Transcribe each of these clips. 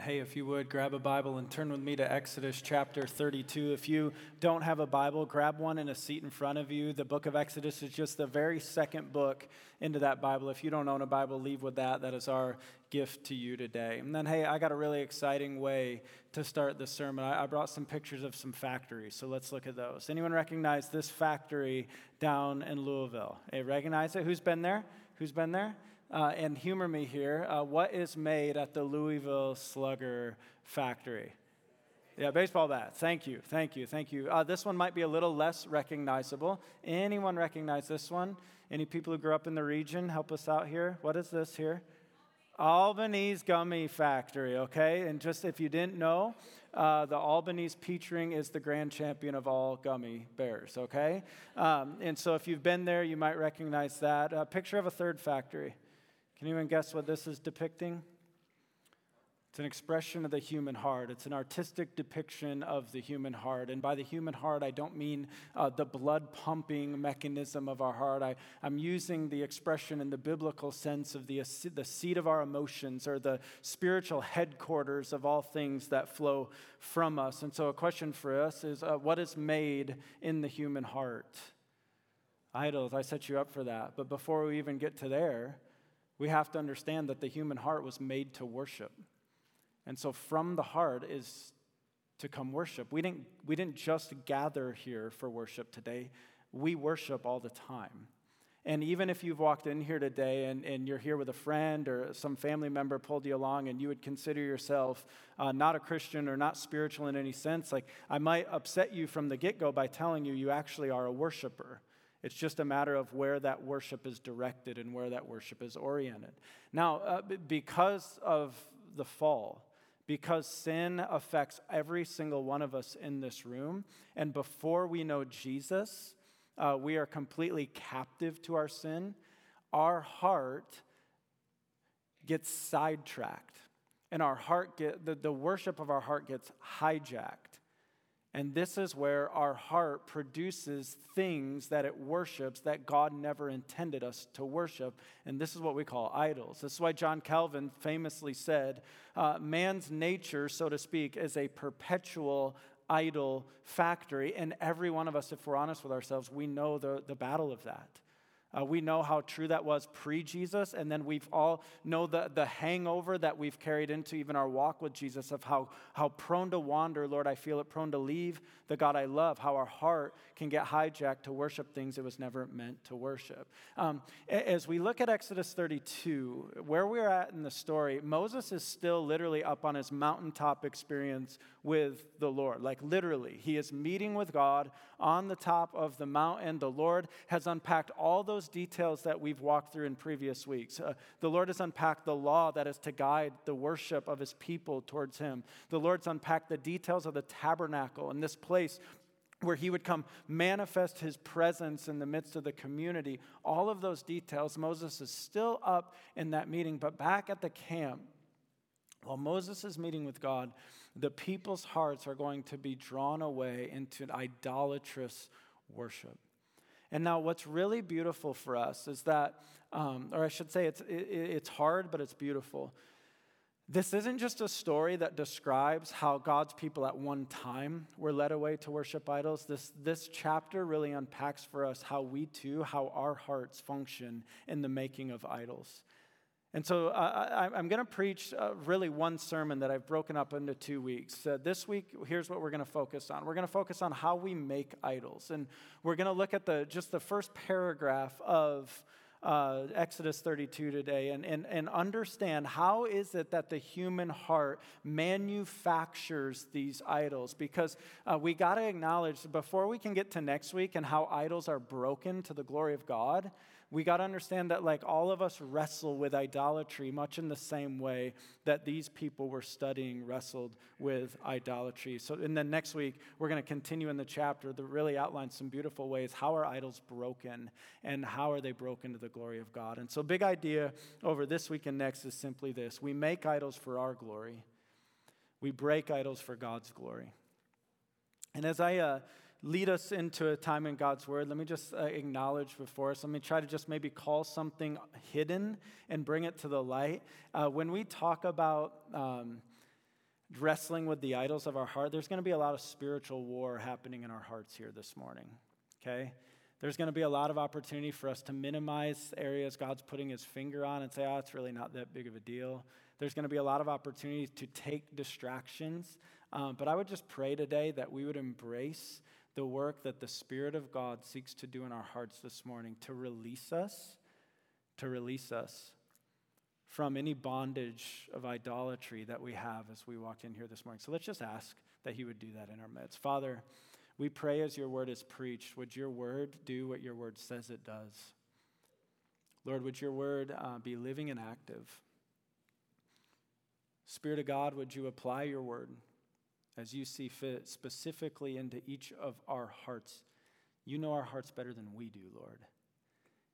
Hey, if you would grab a Bible and turn with me to Exodus chapter 32. If you don't have a Bible, grab one in a seat in front of you. The book of Exodus is just the very second book into that Bible. If you don't own a Bible, leave with that. That is our gift to you today. And then, hey, I got a really exciting way to start the sermon. I, brought some pictures of some factories, so let's look at those. Anyone recognize this factory down in Louisville? Hey, recognize it? Who's been there? Who's been there? Uh, and humor me here. Uh, what is made at the Louisville Slugger factory? Yeah, baseball bat. Thank you, thank you, thank you. Uh, this one might be a little less recognizable. Anyone recognize this one? Any people who grew up in the region, help us out here. What is this here? Albanese Gummy Factory, okay? And just if you didn't know, uh, the Albanese peach ring is the grand champion of all gummy bears, okay? Um, and so if you've been there, you might recognize that. A picture of a third factory. Can anyone guess what this is depicting? It's an expression of the human heart. It's an artistic depiction of the human heart. And by the human heart, I don't mean uh, the blood pumping mechanism of our heart. I, am using the expression in the biblical sense of the, the seat of our emotions or the spiritual headquarters of all things that flow from us. And so, a question for us is uh, what is made in the human heart? Idols, I set you up for that. But before we even get to there, we have to understand that the human heart was made to worship. And so from the heart is to come worship. We didn't, we didn't just gather here for worship today, we worship all the time. And even if you've walked in here today and, and you're here with a friend or some family member pulled you along and you would consider yourself uh, not a Christian or not spiritual in any sense, like I might upset you from the get go by telling you you actually are a worshiper. It's just a matter of where that worship is directed and where that worship is oriented. Now, uh, because of the fall, because sin affects every single one of us in this room, and before we know Jesus, uh, we are completely captive to our sin, our heart gets sidetracked. And our heart get the, the worship of our heart gets hijacked. And this is where our heart produces things that it worships that God never intended us to worship. And this is what we call idols. This is why John Calvin famously said uh, man's nature, so to speak, is a perpetual idol factory. And every one of us, if we're honest with ourselves, we know the, the battle of that. Uh, we know how true that was pre Jesus, and then we've all know the, the hangover that we've carried into even our walk with Jesus of how, how prone to wander, Lord, I feel it, prone to leave the God I love, how our heart can get hijacked to worship things it was never meant to worship. Um, as we look at Exodus 32, where we're at in the story, Moses is still literally up on his mountaintop experience with the Lord. Like literally, he is meeting with God on the top of the mountain. The Lord has unpacked all those those details that we've walked through in previous weeks. Uh, the Lord has unpacked the law that is to guide the worship of his people towards him. The Lord's unpacked the details of the tabernacle and this place where he would come manifest his presence in the midst of the community. All of those details, Moses is still up in that meeting, but back at the camp, while Moses is meeting with God, the people's hearts are going to be drawn away into idolatrous worship. And now, what's really beautiful for us is that, um, or I should say, it's, it, it's hard, but it's beautiful. This isn't just a story that describes how God's people at one time were led away to worship idols. This, this chapter really unpacks for us how we too, how our hearts function in the making of idols. And so uh, I, am going to preach uh, really one sermon that I've broken up into two weeks. Uh, this week, here's what we're going to focus on. We're going to focus on how we make idols, and we're going to look at the just the first paragraph of uh, Exodus 32 today and, and, and understand how is it that the human heart manufactures these idols because uh, we got to acknowledge before we can get to next week and how idols are broken to the glory of God we got to understand that, like, all of us wrestle with idolatry much in the same way that these people were studying wrestled with idolatry. So, in the next week, we're going to continue in the chapter that really outlines some beautiful ways how are idols broken and how are they broken to the glory of God. And so, big idea over this week and next is simply this we make idols for our glory, we break idols for God's glory. And as I, uh, lead us into a time in God's Word, let me just uh, acknowledge before us. Let me try to just maybe call something hidden and bring it to the light. Uh, when we talk about um, wrestling with the idols of our heart, there's going to be a lot of spiritual war happening in our hearts here this morning. Okay? There's going to be a lot of opportunity for us to minimize areas God's putting his finger on and say, oh, it's really not that big of a deal. There's going to be a lot of opportunity to take distractions. Um, but I would just pray today that we would embrace the work that the Spirit of God seeks to do in our hearts this morning to release us, to release us from any bondage of idolatry that we have as we walked in here this morning. So let's just ask that He would do that in our midst. Father, we pray as your word is preached, would your word do what your word says it does? Lord, would your word uh, be living and active? Spirit of God, would you apply your word as you see fit specifically into each of our hearts? You know our hearts better than we do, Lord.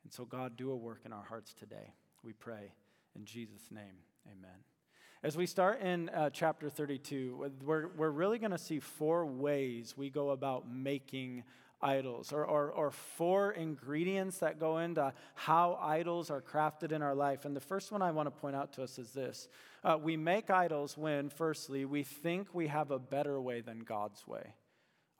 And so, God, do a work in our hearts today. We pray in Jesus' name. Amen. As we start in uh, chapter 32, we're, we're really going to see four ways we go about making idols, or, or, or, four ingredients that go into how idols are crafted in our life. And the first one I want to point out to us is this uh, We make idols when, firstly, we think we have a better way than God's way.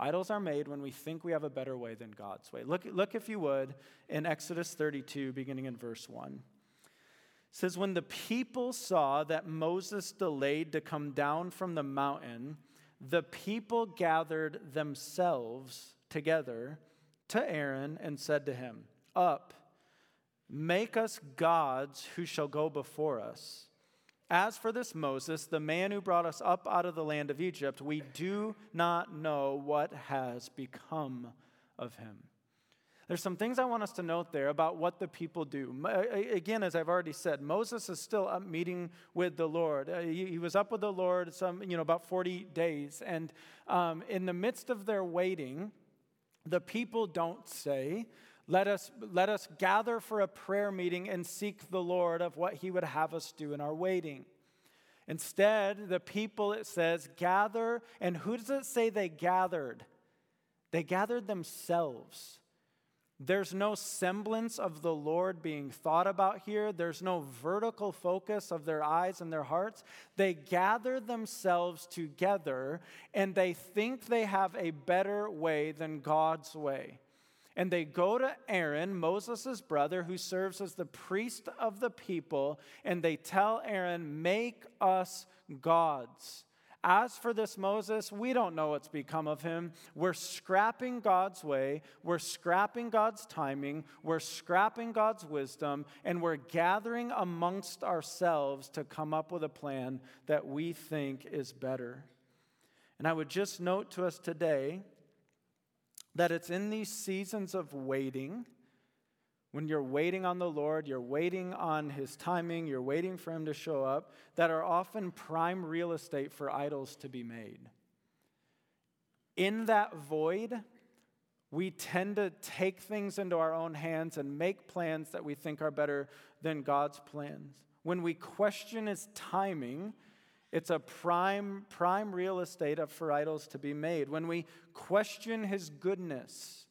Idols are made when we think we have a better way than God's way. Look, look if you would, in Exodus 32, beginning in verse 1 says, When the people saw that Moses delayed to come down from the mountain, the people gathered themselves together to Aaron and said to him, Up, make us gods who shall go before us. As for this Moses, the man who brought us up out of the land of Egypt, we do not know what has become of him. There's some things I want us to note there about what the people do. Again, as I've already said, Moses is still up meeting with the Lord. Uh, he was up with the Lord some, you know, about 40 days. And um, in the midst of their waiting, the people don't say, let us, let us gather for a prayer meeting and seek the Lord of what he would have us do in our waiting. Instead, the people, it says, gather. And who does it say they gathered? They gathered themselves. There's no semblance of the Lord being thought about here. There's no vertical focus of their eyes and their hearts. They gather themselves together and they think they have a better way than God's way. And they go to Aaron, Moses' brother, who serves as the priest of the people, and they tell Aaron, Make us gods. As for this Moses, we don't know what's become of him. We're scrapping God's way, we're scrapping God's timing, we're scrapping God's wisdom, and we're gathering amongst ourselves to come up with a plan that we think is better. And I would just note to us today that it's in these seasons of waiting when you're waiting on the Lord, you're waiting on His timing, you're waiting for Him to show up, that are often prime real estate for idols to be made. In that void, we tend to take things into our own hands and make plans that we think are better than God's plans. When we question His timing, it's a prime, prime real estate for idols to be made. When we question His goodness,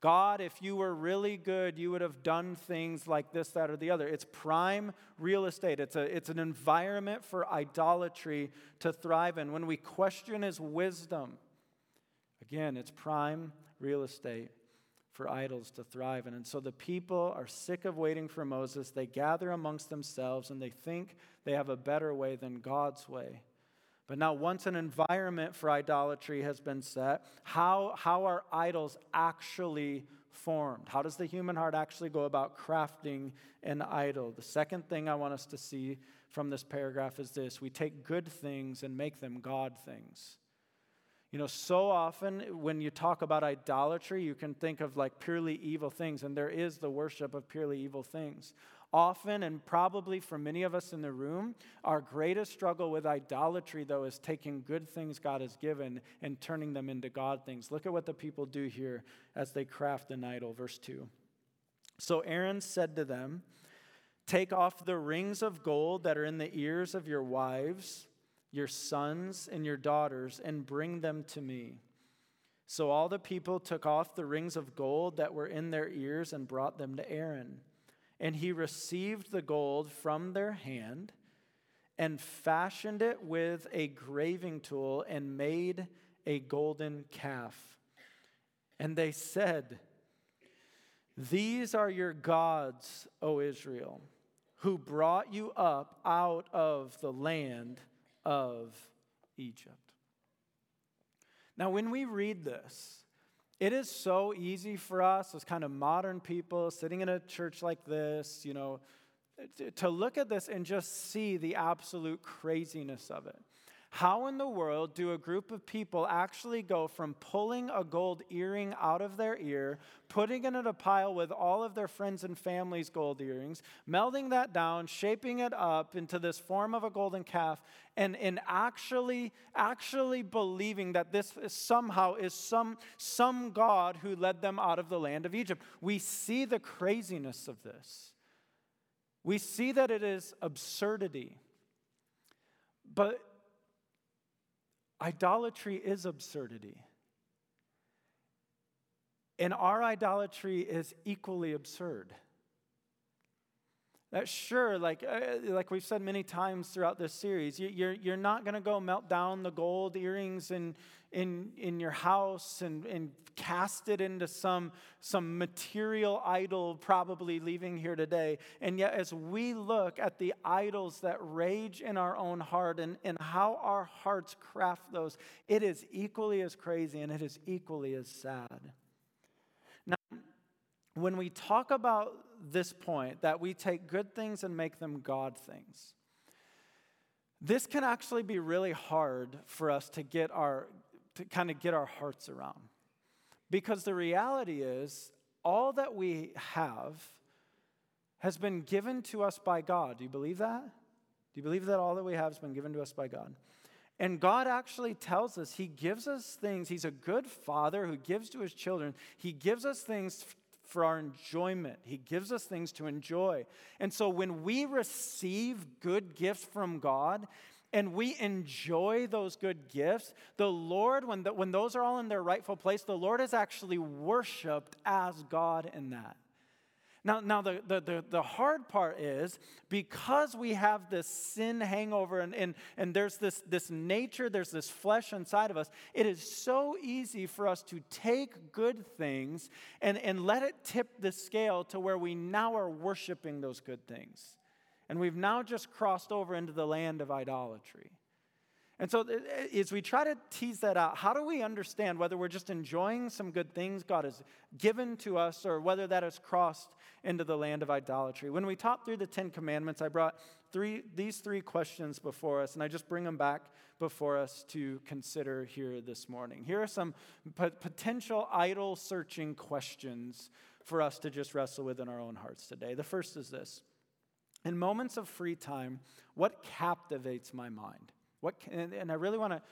God, if you were really good, you would have done things like this, that, or the other. It's prime real estate. It's, a, it's an environment for idolatry to thrive in. When we question his wisdom, again, it's prime real estate for idols to thrive in. And so the people are sick of waiting for Moses. They gather amongst themselves and they think they have a better way than God's way. But now, once an environment for idolatry has been set, how, how are idols actually formed? How does the human heart actually go about crafting an idol? The second thing I want us to see from this paragraph is this we take good things and make them God things. You know, so often when you talk about idolatry, you can think of like purely evil things, and there is the worship of purely evil things. Often, and probably for many of us in the room, our greatest struggle with idolatry, though, is taking good things God has given and turning them into God things. Look at what the people do here as they craft an idol. Verse 2. So Aaron said to them, Take off the rings of gold that are in the ears of your wives, your sons, and your daughters, and bring them to me. So all the people took off the rings of gold that were in their ears and brought them to Aaron. And he received the gold from their hand and fashioned it with a graving tool and made a golden calf. And they said, These are your gods, O Israel, who brought you up out of the land of Egypt. Now, when we read this, it is so easy for us as kind of modern people sitting in a church like this, you know, to look at this and just see the absolute craziness of it. How in the world do a group of people actually go from pulling a gold earring out of their ear, putting it in a pile with all of their friends and family's gold earrings, melding that down, shaping it up into this form of a golden calf, and, and actually, actually believing that this is somehow is some, some God who led them out of the land of Egypt? We see the craziness of this. We see that it is absurdity. But Idolatry is absurdity. And our idolatry is equally absurd. That sure, like, uh, like we've said many times throughout this series, you, you're, you're not going to go melt down the gold earrings in, in, in your house and, and cast it into some, some material idol, probably leaving here today. And yet, as we look at the idols that rage in our own heart and, and how our hearts craft those, it is equally as crazy and it is equally as sad. When we talk about this point that we take good things and make them God things. This can actually be really hard for us to get our to kind of get our hearts around. Because the reality is all that we have has been given to us by God. Do you believe that? Do you believe that all that we have has been given to us by God? And God actually tells us He gives us things. He's a good father who gives to his children. He gives us things for our enjoyment. He gives us things to enjoy. And so when we receive good gifts from God, and we enjoy those good gifts, the Lord, when, the, when those are all in their rightful place, the Lord is actually worshiped as God in that. Now, now the, the, the, the, hard part is because we have this sin hangover and, and, and there's this, this nature, there's this flesh inside of us, it is so easy for us to take good things and, and let it tip the scale to where we now are worshiping those good things. And we've now just crossed over into the land of idolatry. And so, as we try to tease that out, how do we understand whether we're just enjoying some good things God has given to us or whether that has crossed into the land of idolatry? When we talked through the Ten Commandments, I brought three, these three questions before us, and I just bring them back before us to consider here this morning. Here are some potential idol searching questions for us to just wrestle with in our own hearts today. The first is this In moments of free time, what captivates my mind? What, and, and I really want to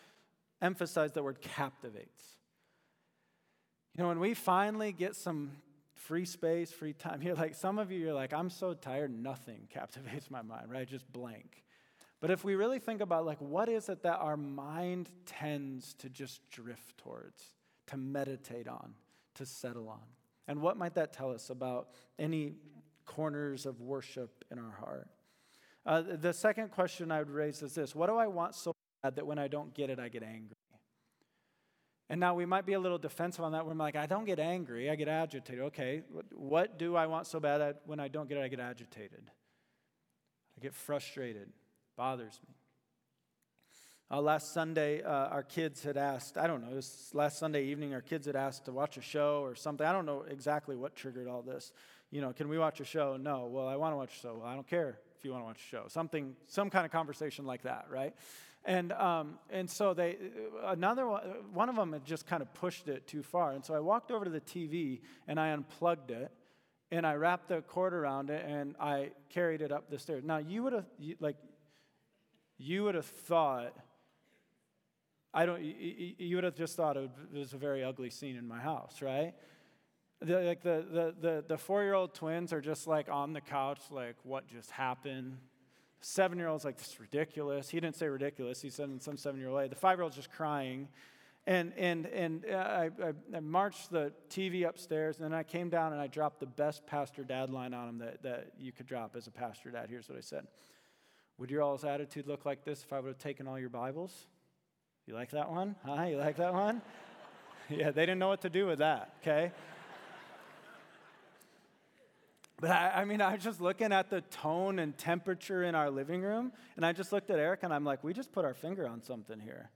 emphasize the word captivates. You know, when we finally get some free space, free time, you're like, some of you, you're like, I'm so tired, nothing captivates my mind, right? Just blank. But if we really think about, like, what is it that our mind tends to just drift towards, to meditate on, to settle on? And what might that tell us about any corners of worship in our heart? Uh, the second question I would raise is this What do I want so bad that when I don't get it, I get angry? And now we might be a little defensive on that. We're like, I don't get angry, I get agitated. Okay, what do I want so bad that when I don't get it, I get agitated? I get frustrated, bothers me. Uh, last Sunday, uh, our kids had asked, I don't know, it was last Sunday evening, our kids had asked to watch a show or something. I don't know exactly what triggered all this. You know, can we watch a show? No. Well, I want to watch a show. Well, I don't care if you want to watch a show. Something, some kind of conversation like that, right? And, um, and so they, another one, one of them had just kind of pushed it too far. And so I walked over to the TV and I unplugged it and I wrapped the cord around it and I carried it up the stairs. Now, you would have, like, you would have thought, I don't, you would have just thought it was a very ugly scene in my house, right? The, like the, the, the, the four year old twins are just like on the couch, like, what just happened? Seven year old's like, this is ridiculous. He didn't say ridiculous, he said in some seven year old way. The five year old's just crying. And, and, and uh, I, I, I, marched the TV upstairs, and then I came down and I dropped the best pastor dad line on him that, that you could drop as a pastor dad. Here's what I said Would your all's attitude look like this if I would have taken all your Bibles? You like that one? Huh? You like that one? yeah, they didn't know what to do with that, okay? But I, I, mean, I was just looking at the tone and temperature in our living room, and I just looked at Eric and I'm like, we just put our finger on something here.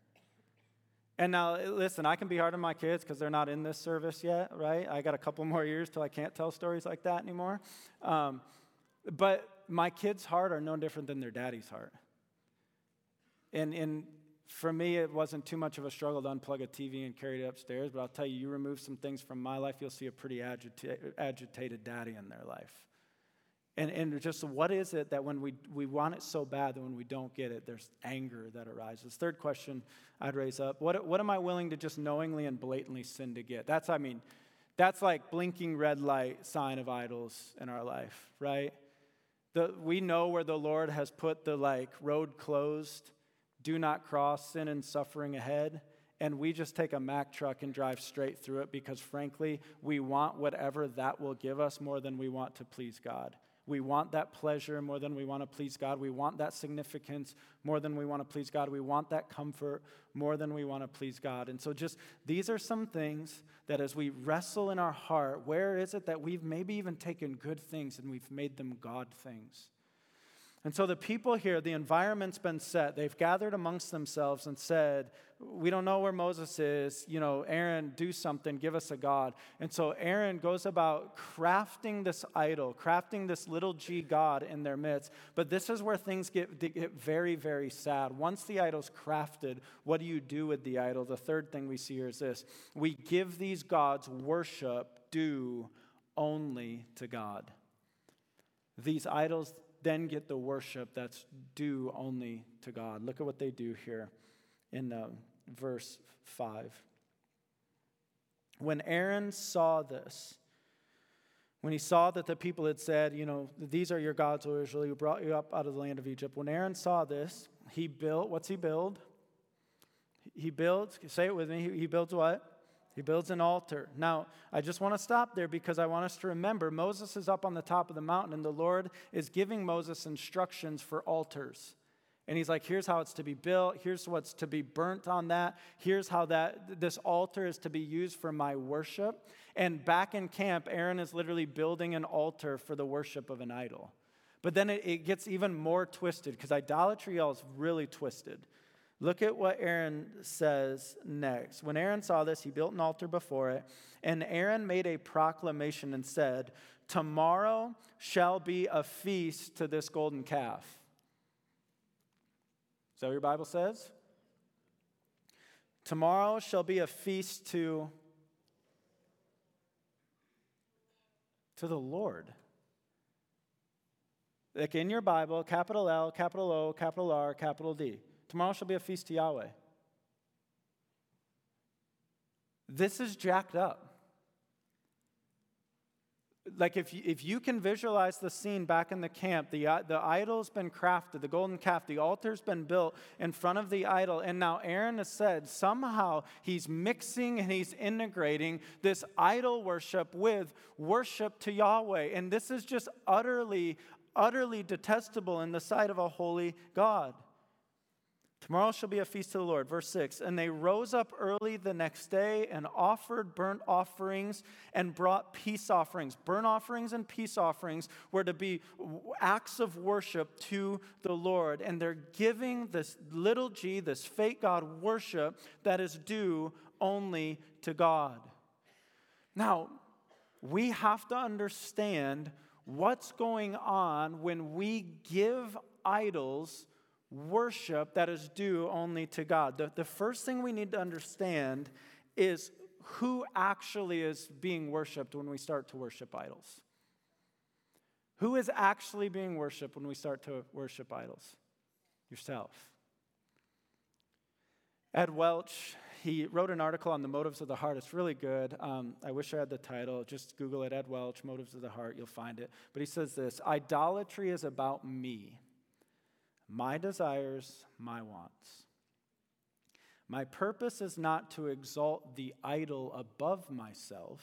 And now, listen, I can be hard on my kids because they're not in this service yet, right? I got a couple more years till I can't tell stories like that anymore. Um, but my kids' heart are no different than their daddy's heart. And, and for me, it wasn't too much of a struggle to unplug a TV and carry it upstairs, but I'll tell you, you remove some things from my life, you'll see a pretty agita- agitated daddy in their life. And, and just what is it that when we, we want it so bad that when we don't get it, there's anger that arises? Third question I'd raise up what, what am I willing to just knowingly and blatantly sin to get? That's, I mean, that's like blinking red light sign of idols in our life, right? The, we know where the Lord has put the like road closed do not cross sin and suffering ahead. And we just take a Mack truck and drive straight through it because, frankly, we want whatever that will give us more than we want to please God. We want that pleasure more than we want to please God. We want that significance more than we want to please God. We want that comfort more than we want to please God. And so, just these are some things that as we wrestle in our heart, where is it that we've maybe even taken good things and we've made them God things? And so the people here, the environment's been set. They've gathered amongst themselves and said, We don't know where Moses is. You know, Aaron, do something, give us a God. And so Aaron goes about crafting this idol, crafting this little g God in their midst. But this is where things get, get very, very sad. Once the idol's crafted, what do you do with the idol? The third thing we see here is this we give these gods worship due only to God. These idols then get the worship that's due only to God. Look at what they do here in uh, verse 5. When Aaron saw this, when he saw that the people had said, You know, these are your gods, O Israel, who brought you up out of the land of Egypt. When Aaron saw this, he built, what's he build? He builds, say it with me, he, he builds what? He builds an altar. Now, I just want to stop there because I want us to remember Moses is up on the top of the mountain, and the Lord is giving Moses instructions for altars. And he's like, here's how it's to be built. Here's what's to be burnt on that. Here's how that this altar is to be used for my worship. And back in camp, Aaron is literally building an altar for the worship of an idol. But then it, it gets even more twisted because idolatry all is really twisted. Look at what Aaron says next. When Aaron saw this, he built an altar before it, and Aaron made a proclamation and said, Tomorrow shall be a feast to this golden calf. Is that what your Bible says? Tomorrow shall be a feast to, to the Lord. Like in your Bible, capital L, capital O, capital R, capital D. Tomorrow shall be a feast to Yahweh. This is jacked up. Like, if you, if you can visualize the scene back in the camp, the, uh, the idol's been crafted, the golden calf, the altar's been built in front of the idol. And now Aaron has said somehow he's mixing and he's integrating this idol worship with worship to Yahweh. And this is just utterly, utterly detestable in the sight of a holy God. Tomorrow shall be a feast to the Lord. Verse 6 And they rose up early the next day and offered burnt offerings and brought peace offerings. Burnt offerings and peace offerings were to be acts of worship to the Lord. And they're giving this little g, this fake God, worship that is due only to God. Now, we have to understand what's going on when we give idols worship that is due only to God. The, the first thing we need to understand is who actually is being worshiped when we start to worship idols. Who is actually being worshiped when we start to worship idols? Yourself. Ed Welch, he wrote an article on the motives of the heart. It's really good. Um, I wish I had the title. Just Google it, Ed Welch, Motives of the Heart. You'll find it. But he says this Idolatry is about me my desires, my wants. My purpose is not to exalt the idol above myself,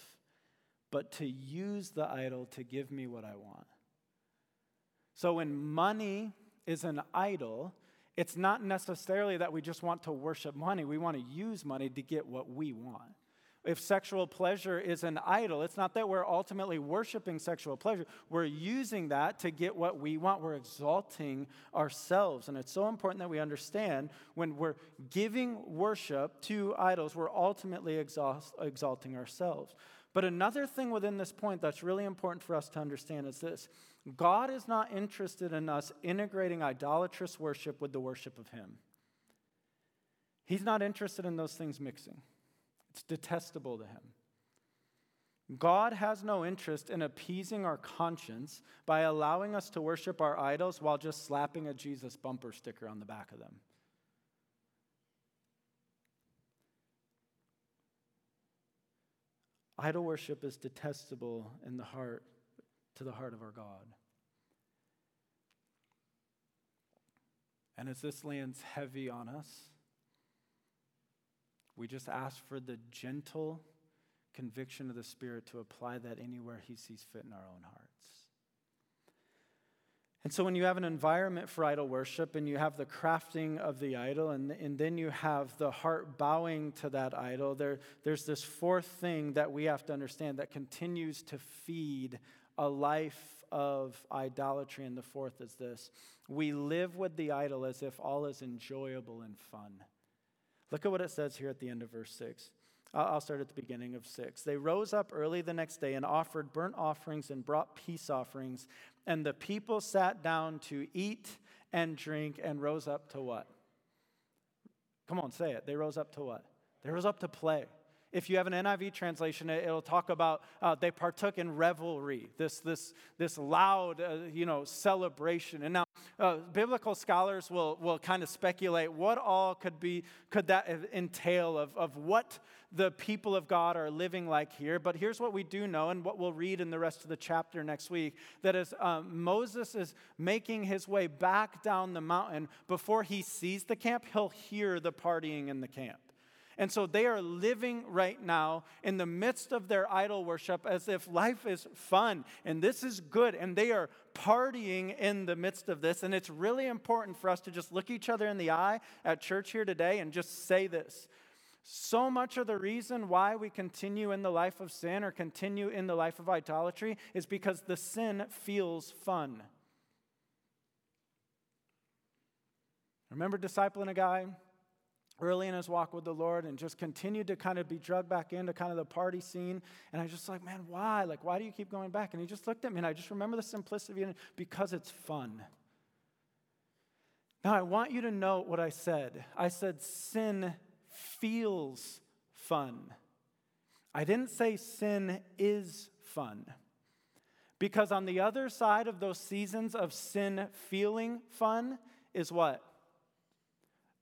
but to use the idol to give me what I want. So when money is an idol, it's not necessarily that we just want to worship money. We want to use money to get what we want. If sexual pleasure is an idol, it's not that we're ultimately worshiping sexual pleasure. We're using that to get what we want. We're exalting ourselves. And it's so important that we understand when we're giving worship to idols, we're ultimately exhaust, exalting ourselves. But another thing within this point that's really important for us to understand is this God is not interested in us integrating idolatrous worship with the worship of Him. He's not interested in those things mixing, it's detestable to Him. God has no interest in appeasing our conscience by allowing us to worship our idols while just slapping a Jesus bumper sticker on the back of them. Idol worship is detestable in the heart to the heart of our God. And as this lands heavy on us, we just ask for the gentle conviction of the Spirit to apply that anywhere He sees fit in our own hearts. And so, when you have an environment for idol worship and you have the crafting of the idol, and, and then you have the heart bowing to that idol, there, there's this fourth thing that we have to understand that continues to feed a life of idolatry. And the fourth is this we live with the idol as if all is enjoyable and fun. Look at what it says here at the end of verse 6. I'll start at the beginning of 6. They rose up early the next day and offered burnt offerings and brought peace offerings. And the people sat down to eat and drink and rose up to what? Come on, say it. They rose up to what? They rose up to play. If you have an NIV translation, it'll talk about uh, they partook in revelry, this, this, this loud, uh, you know, celebration. And now, uh, biblical scholars will, will kind of speculate what all could be could that entail of, of what the people of God are living like here. But here's what we do know, and what we'll read in the rest of the chapter next week: that as um, Moses is making his way back down the mountain, before he sees the camp, he'll hear the partying in the camp. And so they are living right now in the midst of their idol worship as if life is fun and this is good. And they are partying in the midst of this. And it's really important for us to just look each other in the eye at church here today and just say this. So much of the reason why we continue in the life of sin or continue in the life of idolatry is because the sin feels fun. Remember discipling a guy early in his walk with the Lord and just continued to kind of be drugged back into kind of the party scene. And I just like, man, why? Like, why do you keep going back? And he just looked at me and I just remember the simplicity and because it's fun. Now, I want you to note what I said. I said, sin feels fun. I didn't say sin is fun. Because on the other side of those seasons of sin feeling fun is what?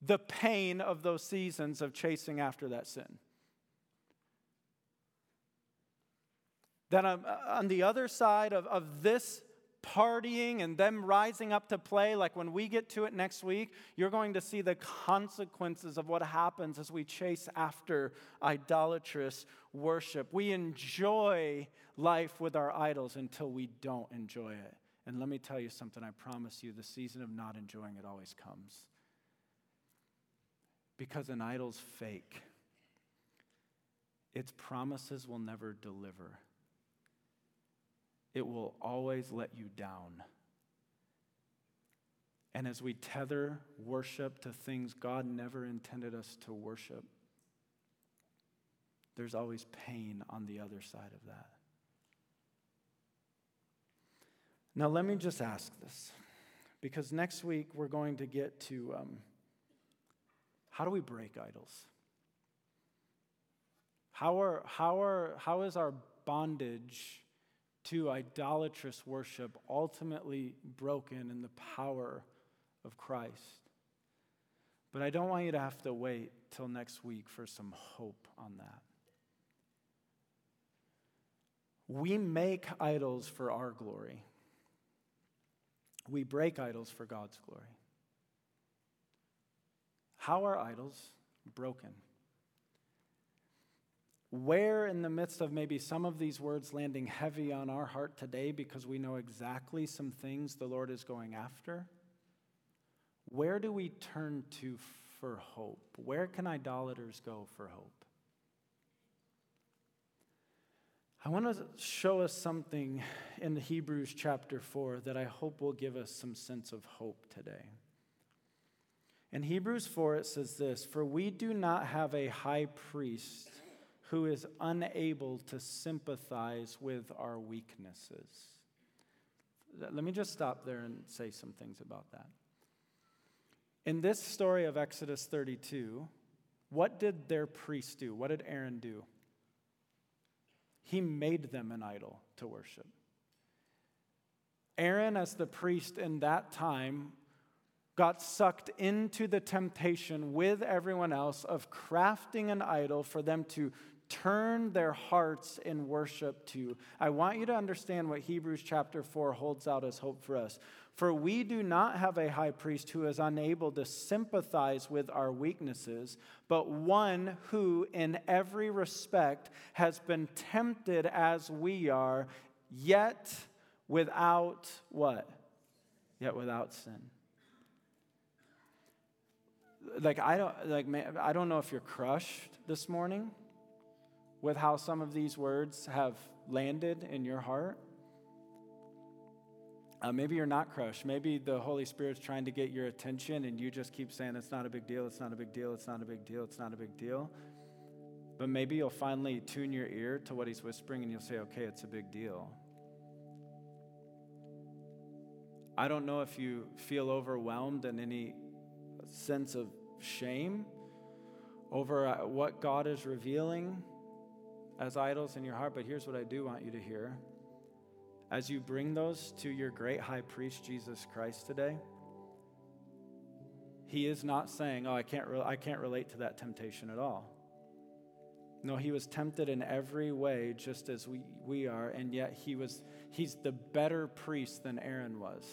The pain of those seasons of chasing after that sin. Then on, uh, on the other side of, of this partying and them rising up to play, like when we get to it next week, you're going to see the consequences of what happens as we chase after idolatrous worship. We enjoy life with our idols until we don't enjoy it. And let me tell you something, I promise you, the season of not enjoying it always comes. Because an idol's fake. Its promises will never deliver. It will always let you down. And as we tether worship to things God never intended us to worship, there's always pain on the other side of that. Now, let me just ask this, because next week we're going to get to um, how do we break idols? How, are, how, are, how is our bondage to idolatrous worship ultimately broken in the power of Christ? But I don't want you to have to wait till next week for some hope on that. We make idols for our glory. We break idols for God's glory. How are idols broken? Where, in the midst of maybe some of these words landing heavy on our heart today because we know exactly some things the Lord is going after, where do we turn to for hope? Where can idolaters go for hope? I want to show us something in Hebrews chapter 4 that I hope will give us some sense of hope today. In Hebrews 4, it says this For we do not have a high priest who is unable to sympathize with our weaknesses. Let me just stop there and say some things about that. In this story of Exodus 32, what did their priest do? What did Aaron do? He made them an idol to worship. Aaron, as the priest in that time, got sucked into the temptation with everyone else of crafting an idol for them to turn their hearts in worship to. I want you to understand what Hebrews chapter 4 holds out as hope for us. For we do not have a high priest who is unable to sympathize with our weaknesses, but one who, in every respect, has been tempted as we are, yet without what? Yet without sin. Like I don't like I don't know if you're crushed this morning with how some of these words have landed in your heart. Uh, maybe you're not crushed. Maybe the Holy Spirit's trying to get your attention and you just keep saying, it's not a big deal, it's not a big deal, it's not a big deal, it's not a big deal. But maybe you'll finally tune your ear to what He's whispering and you'll say, okay, it's a big deal. I don't know if you feel overwhelmed in any sense of shame over uh, what God is revealing as idols in your heart, but here's what I do want you to hear as you bring those to your great high priest, Jesus Christ, today, he is not saying, Oh, I can't, re- I can't relate to that temptation at all. No, he was tempted in every way, just as we, we are, and yet he was, he's the better priest than Aaron was.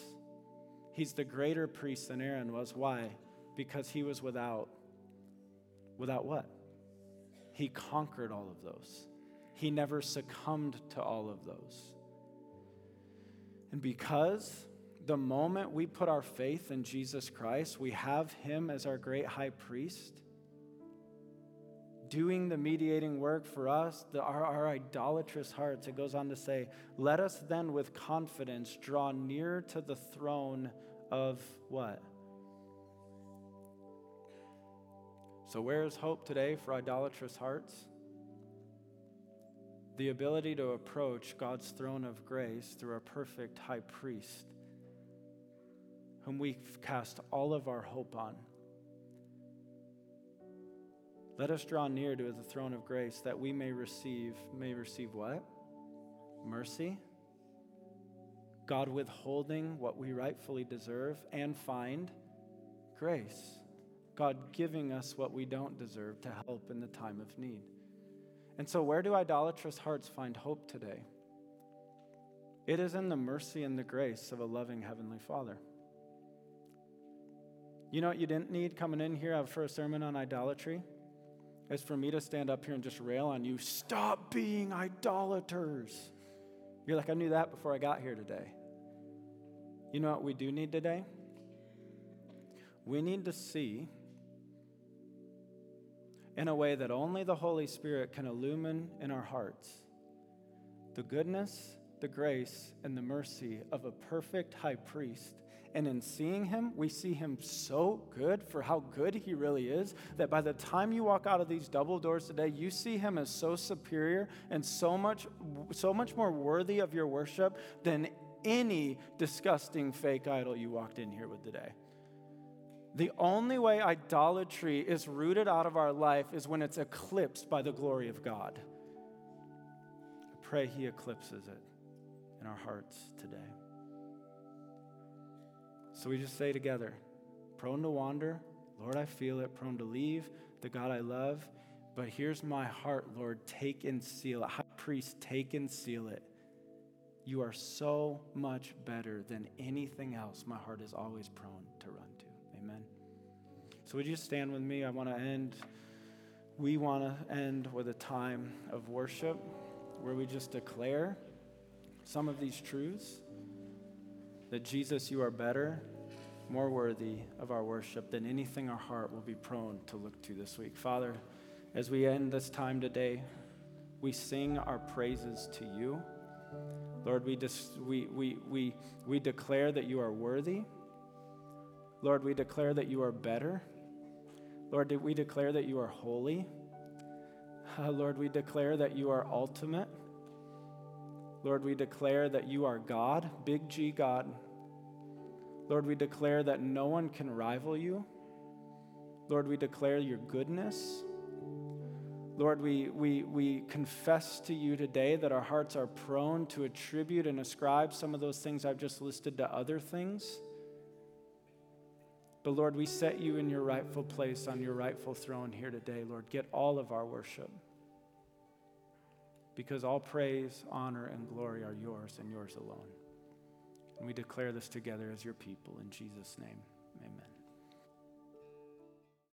He's the greater priest than Aaron was. Why? Because he was without, without what? He conquered all of those. He never succumbed to all of those. And because the moment we put our faith in Jesus Christ, we have Him as our great high priest, doing the mediating work for us, the, our, our idolatrous hearts, it goes on to say, let us then with confidence draw near to the throne of what? So, where is hope today for idolatrous hearts? the ability to approach God's throne of grace through a perfect high priest, whom we cast all of our hope on. Let us draw near to the throne of grace that we may receive, may receive what? Mercy. God withholding what we rightfully deserve and find grace. God giving us what we don't deserve to help in the time of need. And so, where do idolatrous hearts find hope today? It is in the mercy and the grace of a loving Heavenly Father. You know what you didn't need coming in here for a sermon on idolatry? Is for me to stand up here and just rail on you. Stop being idolaters. You're like, I knew that before I got here today. You know what we do need today? We need to see in a way that only the Holy Spirit can illumine in our hearts the goodness, the grace, and the mercy of a perfect high priest. And in seeing him, we see him so good for how good he really is that by the time you walk out of these double doors today, you see him as so superior and so much, so much more worthy of your worship than any disgusting fake idol you walked in here with today. The only way idolatry is rooted out of our life is when it's eclipsed by the glory of God. I pray He eclipses it in our hearts today. So we just say together, prone to wander, Lord, I feel it, prone to leave the God I love, but here's my heart, Lord, take and seal it. High priest, take and seal it. You are so much better than anything else my heart is always prone. Amen. So, would you stand with me? I want to end, we want to end with a time of worship where we just declare some of these truths that Jesus, you are better, more worthy of our worship than anything our heart will be prone to look to this week. Father, as we end this time today, we sing our praises to you. Lord, we, dis- we, we, we, we declare that you are worthy. Lord, we declare that you are better. Lord, we declare that you are holy. Uh, Lord, we declare that you are ultimate. Lord, we declare that you are God, big G God. Lord, we declare that no one can rival you. Lord, we declare your goodness. Lord, we, we, we confess to you today that our hearts are prone to attribute and ascribe some of those things I've just listed to other things. But Lord, we set you in your rightful place on your rightful throne here today. Lord, get all of our worship. Because all praise, honor, and glory are yours and yours alone. And we declare this together as your people in Jesus' name.